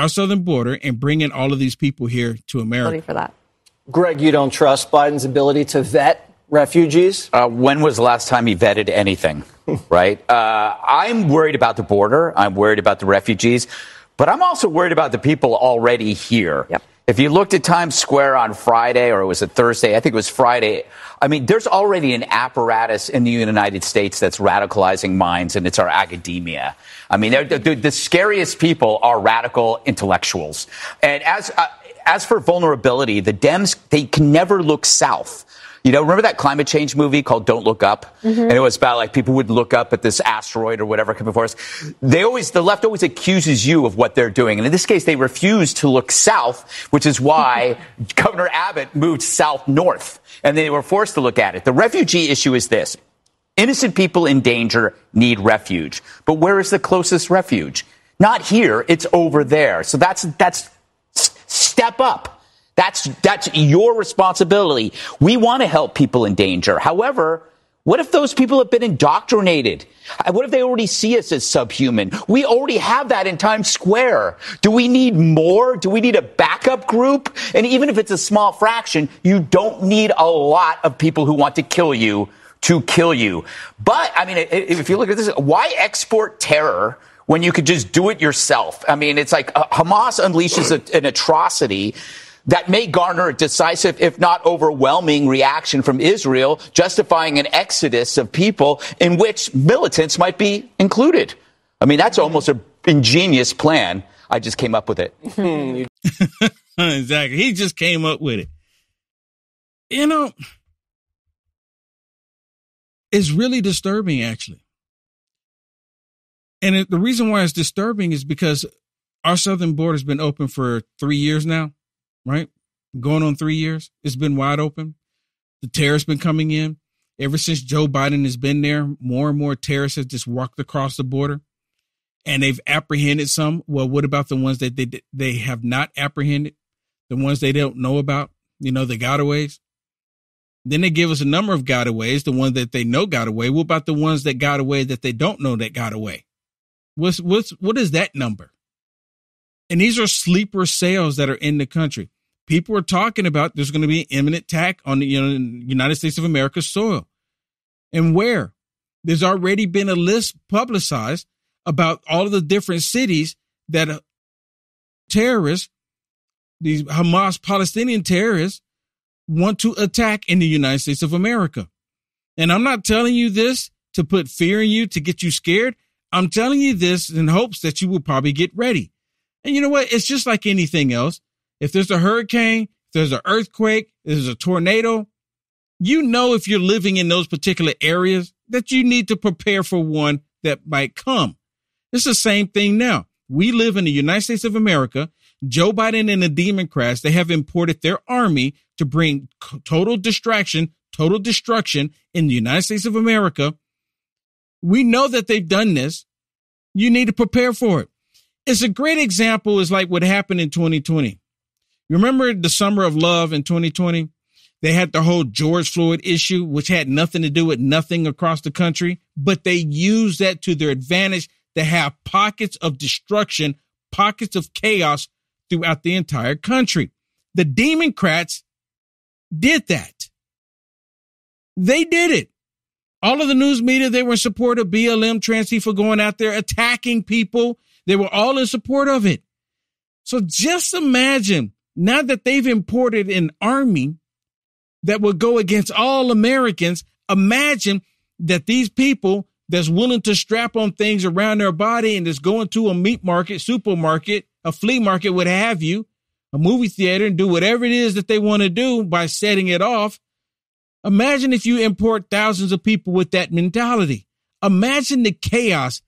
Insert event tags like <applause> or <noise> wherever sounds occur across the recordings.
our southern border and bringing all of these people here to America. For that. Greg, you don't trust Biden's ability to vet refugees? Uh, when was the last time he vetted anything? <laughs> right? Uh, I'm worried about the border. I'm worried about the refugees, but I'm also worried about the people already here. Yep. If you looked at Times Square on Friday, or it was a Thursday, I think it was Friday. I mean, there's already an apparatus in the United States that's radicalizing minds, and it's our academia. I mean, the, the, the scariest people are radical intellectuals. And as uh, as for vulnerability, the Dems they can never look south. You know, remember that climate change movie called Don't Look Up? Mm-hmm. And it was about like people would look up at this asteroid or whatever coming for us. They always, the left always accuses you of what they're doing. And in this case, they refuse to look south, which is why <laughs> Governor Abbott moved south north. And they were forced to look at it. The refugee issue is this. Innocent people in danger need refuge. But where is the closest refuge? Not here. It's over there. So that's, that's step up. That's, that's your responsibility. We want to help people in danger. However, what if those people have been indoctrinated? What if they already see us as subhuman? We already have that in Times Square. Do we need more? Do we need a backup group? And even if it's a small fraction, you don't need a lot of people who want to kill you to kill you. But, I mean, if you look at this, why export terror when you could just do it yourself? I mean, it's like uh, Hamas unleashes a, an atrocity that may garner a decisive, if not overwhelming, reaction from Israel, justifying an exodus of people in which militants might be included. I mean, that's almost an ingenious plan. I just came up with it. <laughs> <laughs> exactly. He just came up with it. You know, it's really disturbing, actually. And it, the reason why it's disturbing is because our southern border has been open for three years now right? Going on three years. It's been wide open. The terrorists been coming in. Ever since Joe Biden has been there, more and more terrorists have just walked across the border and they've apprehended some. Well, what about the ones that they they have not apprehended? The ones they don't know about, you know, the gotaways. Then they give us a number of gotaways, the ones that they know got away. What about the ones that got away that they don't know that got away? What's what's what is that number? And these are sleeper cells that are in the country. People are talking about there's going to be an imminent attack on the you know, United States of America's soil. And where? There's already been a list publicized about all of the different cities that uh, terrorists, these Hamas Palestinian terrorists, want to attack in the United States of America. And I'm not telling you this to put fear in you, to get you scared. I'm telling you this in hopes that you will probably get ready. And you know what? It's just like anything else. If there's a hurricane, if there's an earthquake, if there's a tornado, you know, if you're living in those particular areas that you need to prepare for one that might come. It's the same thing now. We live in the United States of America. Joe Biden and the Democrats, they have imported their army to bring total distraction, total destruction in the United States of America. We know that they've done this. You need to prepare for it. It's a great example is like what happened in 2020. Remember the summer of love in 2020? They had the whole George Floyd issue, which had nothing to do with nothing across the country, but they used that to their advantage to have pockets of destruction, pockets of chaos throughout the entire country. The Democrats did that. They did it. All of the news media, they were in support of BLM trans for going out there attacking people they were all in support of it. So just imagine now that they've imported an army that will go against all Americans, imagine that these people that's willing to strap on things around their body and is going to a meat market, supermarket, a flea market, what have you, a movie theater and do whatever it is that they want to do by setting it off. Imagine if you import thousands of people with that mentality. Imagine the chaos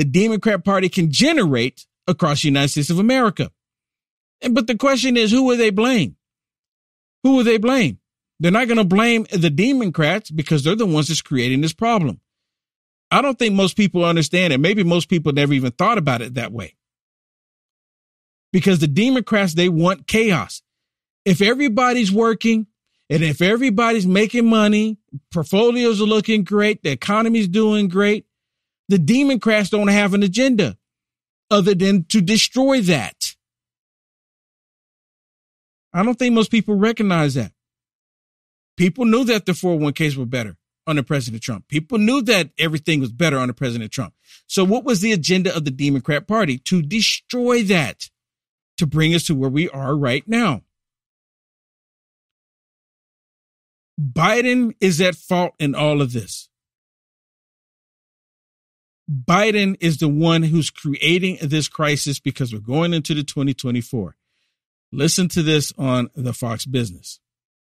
the Democrat Party can generate across the United States of America. And, But the question is, who will they blame? Who will they blame? They're not going to blame the Democrats because they're the ones that's creating this problem. I don't think most people understand it. Maybe most people never even thought about it that way. Because the Democrats, they want chaos. If everybody's working and if everybody's making money, portfolios are looking great, the economy's doing great, the Democrats don't have an agenda. other than to destroy that. I don't think most people recognize that. People knew that the 401ks were better under President Trump. People knew that everything was better under President Trump. So what was the agenda of the Democrat Party? To destroy that, to bring us to where we are right now. Biden is at fault in all of this. Biden is the one who's creating this crisis because we're going into the 2024. Listen to this on the Fox Business.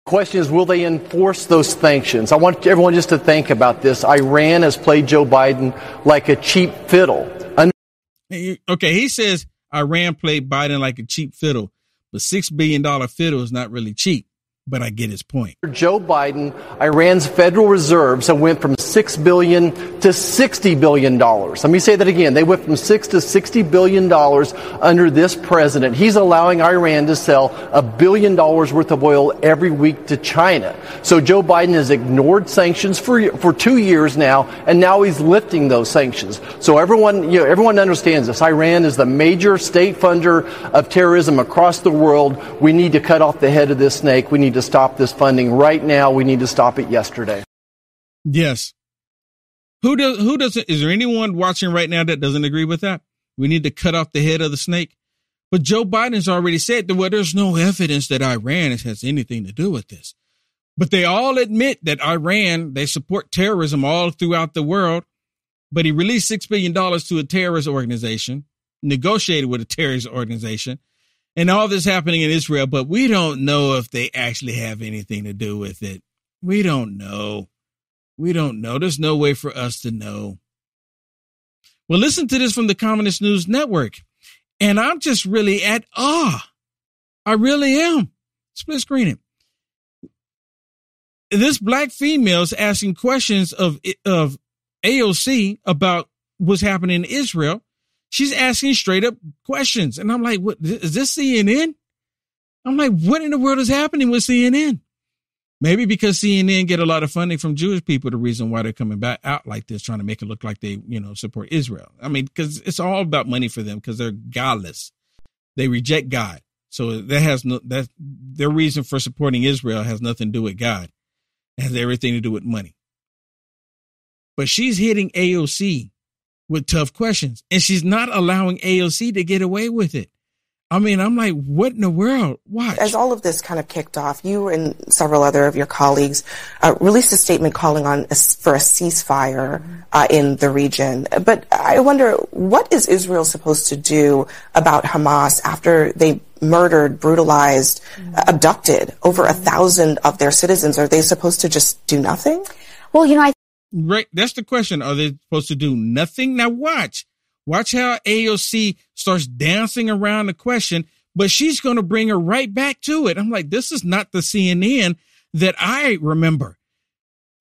Question is, will they enforce those sanctions? I want everyone just to think about this. Iran has played Joe Biden like a cheap fiddle. Okay, he says Iran played Biden like a cheap fiddle, but $6 billion fiddle is not really cheap but I get his point. Joe Biden, Iran's Federal Reserves have went from six billion to sixty billion dollars. Let me say that again. They went from six to sixty billion dollars under this president. He's allowing Iran to sell a billion dollars worth of oil every week to China. So Joe Biden has ignored sanctions for for two years now, and now he's lifting those sanctions. So everyone, you know, everyone understands this. Iran is the major state funder of terrorism across the world. We need to cut off the head of this snake. We need to stop this funding right now. We need to stop it yesterday. Yes. Who does who doesn't is there anyone watching right now that doesn't agree with that? We need to cut off the head of the snake. But Joe Biden's already said that well, there's no evidence that Iran has anything to do with this. But they all admit that Iran, they support terrorism all throughout the world. But he released $6 billion to a terrorist organization, negotiated with a terrorist organization, and all this happening in Israel, but we don't know if they actually have anything to do with it. We don't know. We don't know. There's no way for us to know. Well, listen to this from the Communist News Network. And I'm just really at awe. I really am. Split screen it. This black female is asking questions of, of AOC about what's happening in Israel. She's asking straight up questions. And I'm like, what is this CNN? I'm like, what in the world is happening with CNN? Maybe because CNN get a lot of funding from Jewish people, the reason why they're coming back out like this, trying to make it look like they, you know, support Israel. I mean, because it's all about money for them because they're godless. They reject God. So that has no, that their reason for supporting Israel has nothing to do with God. It has everything to do with money. But she's hitting AOC with tough questions. And she's not allowing AOC to get away with it. I mean, I'm like, what in the world? Watch. As all of this kind of kicked off, you and several other of your colleagues uh, released a statement calling on a, for a ceasefire uh, in the region. But I wonder, what is Israel supposed to do about Hamas after they murdered, brutalized, mm-hmm. abducted over a thousand of their citizens? Are they supposed to just do nothing? Well, you know, I Right. That's the question. Are they supposed to do nothing? Now watch. Watch how AOC starts dancing around the question, but she's going to bring her right back to it. I'm like, this is not the CNN that I remember.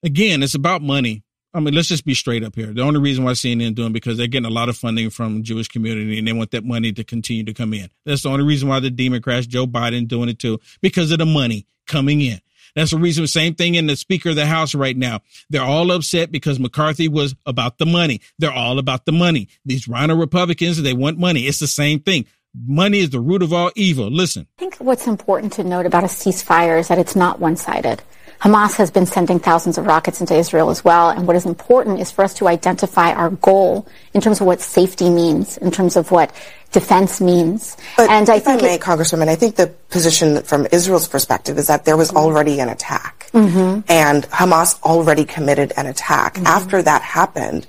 Again, it's about money. I mean, let's just be straight up here. The only reason why CNN doing because they're getting a lot of funding from Jewish community and they want that money to continue to come in. That's the only reason why the Democrats, Joe Biden, doing it too, because of the money coming in. That's the reason. Same thing in the Speaker of the House right now. They're all upset because McCarthy was about the money. They're all about the money. These RINO Republicans, they want money. It's the same thing. Money is the root of all evil. Listen. I think what's important to note about a ceasefire is that it's not one sided. Hamas has been sending thousands of rockets into Israel as well. And what is important is for us to identify our goal in terms of what safety means, in terms of what defense means. But and I think, I may, it, Congresswoman, I think the position from Israel's perspective is that there was already an attack, mm-hmm. and Hamas already committed an attack. Mm-hmm. After that happened,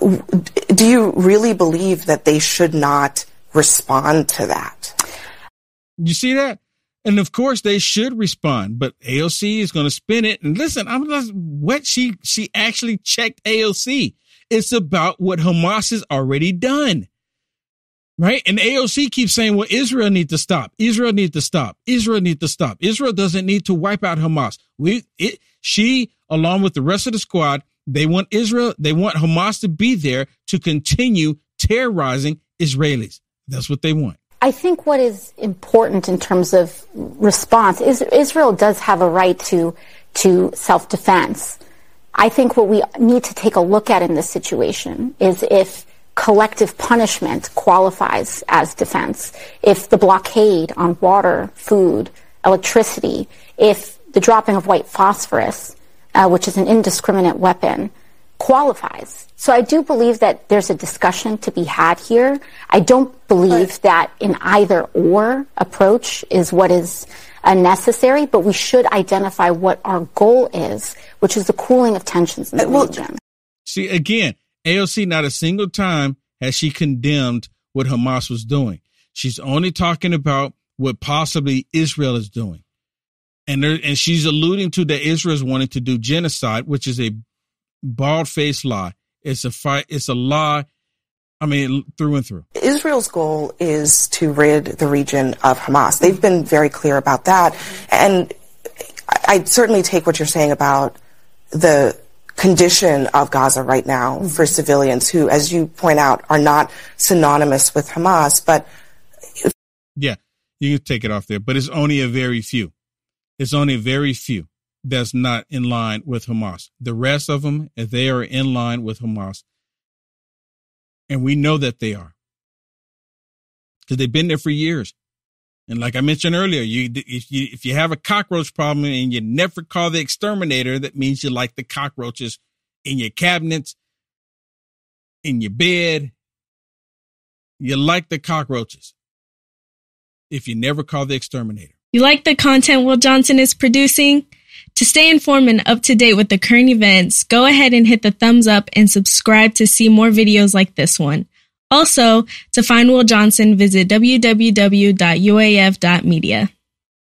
do you really believe that they should not respond to that? You see that? And of course they should respond, but AOC is going to spin it. And listen, I'm just what she, she actually checked AOC. It's about what Hamas has already done. Right. And AOC keeps saying, well, Israel needs to stop. Israel needs to stop. Israel needs to stop. Israel doesn't need to wipe out Hamas. We, it, she, along with the rest of the squad, they want Israel, they want Hamas to be there to continue terrorizing Israelis. That's what they want. I think what is important in terms of response is Israel does have a right to to self-defense. I think what we need to take a look at in this situation is if collective punishment qualifies as defense, if the blockade on water, food, electricity, if the dropping of white phosphorus, uh, which is an indiscriminate weapon, qualifies. So I do believe that there's a discussion to be had here. I don't believe that an either or approach is what is uh, necessary, but we should identify what our goal is, which is the cooling of tensions in the well, region. See, again, AOC not a single time has she condemned what Hamas was doing. She's only talking about what possibly Israel is doing. And there, and she's alluding to that Israel is wanting to do genocide, which is a bald faced lie. It's a fight. It's a lie. I mean, through and through. Israel's goal is to rid the region of Hamas. They've been very clear about that. And I certainly take what you're saying about the condition of Gaza right now for civilians who, as you point out, are not synonymous with Hamas. But yeah, you can take it off there, but it's only a very few. It's only a very few that's not in line with Hamas. The rest of them, they are in line with Hamas. And we know that they are because they've been there for years. And like I mentioned earlier, you if you if you have a cockroach problem and you never call the exterminator, that means you like the cockroaches in your cabinets, in your bed. You like the cockroaches. If you never call the exterminator. You like the content Will Johnson is producing? To stay informed and up to date with the current events, go ahead and hit the thumbs up and subscribe to see more videos like this one. Also, to find Will Johnson, visit www.uaf.media.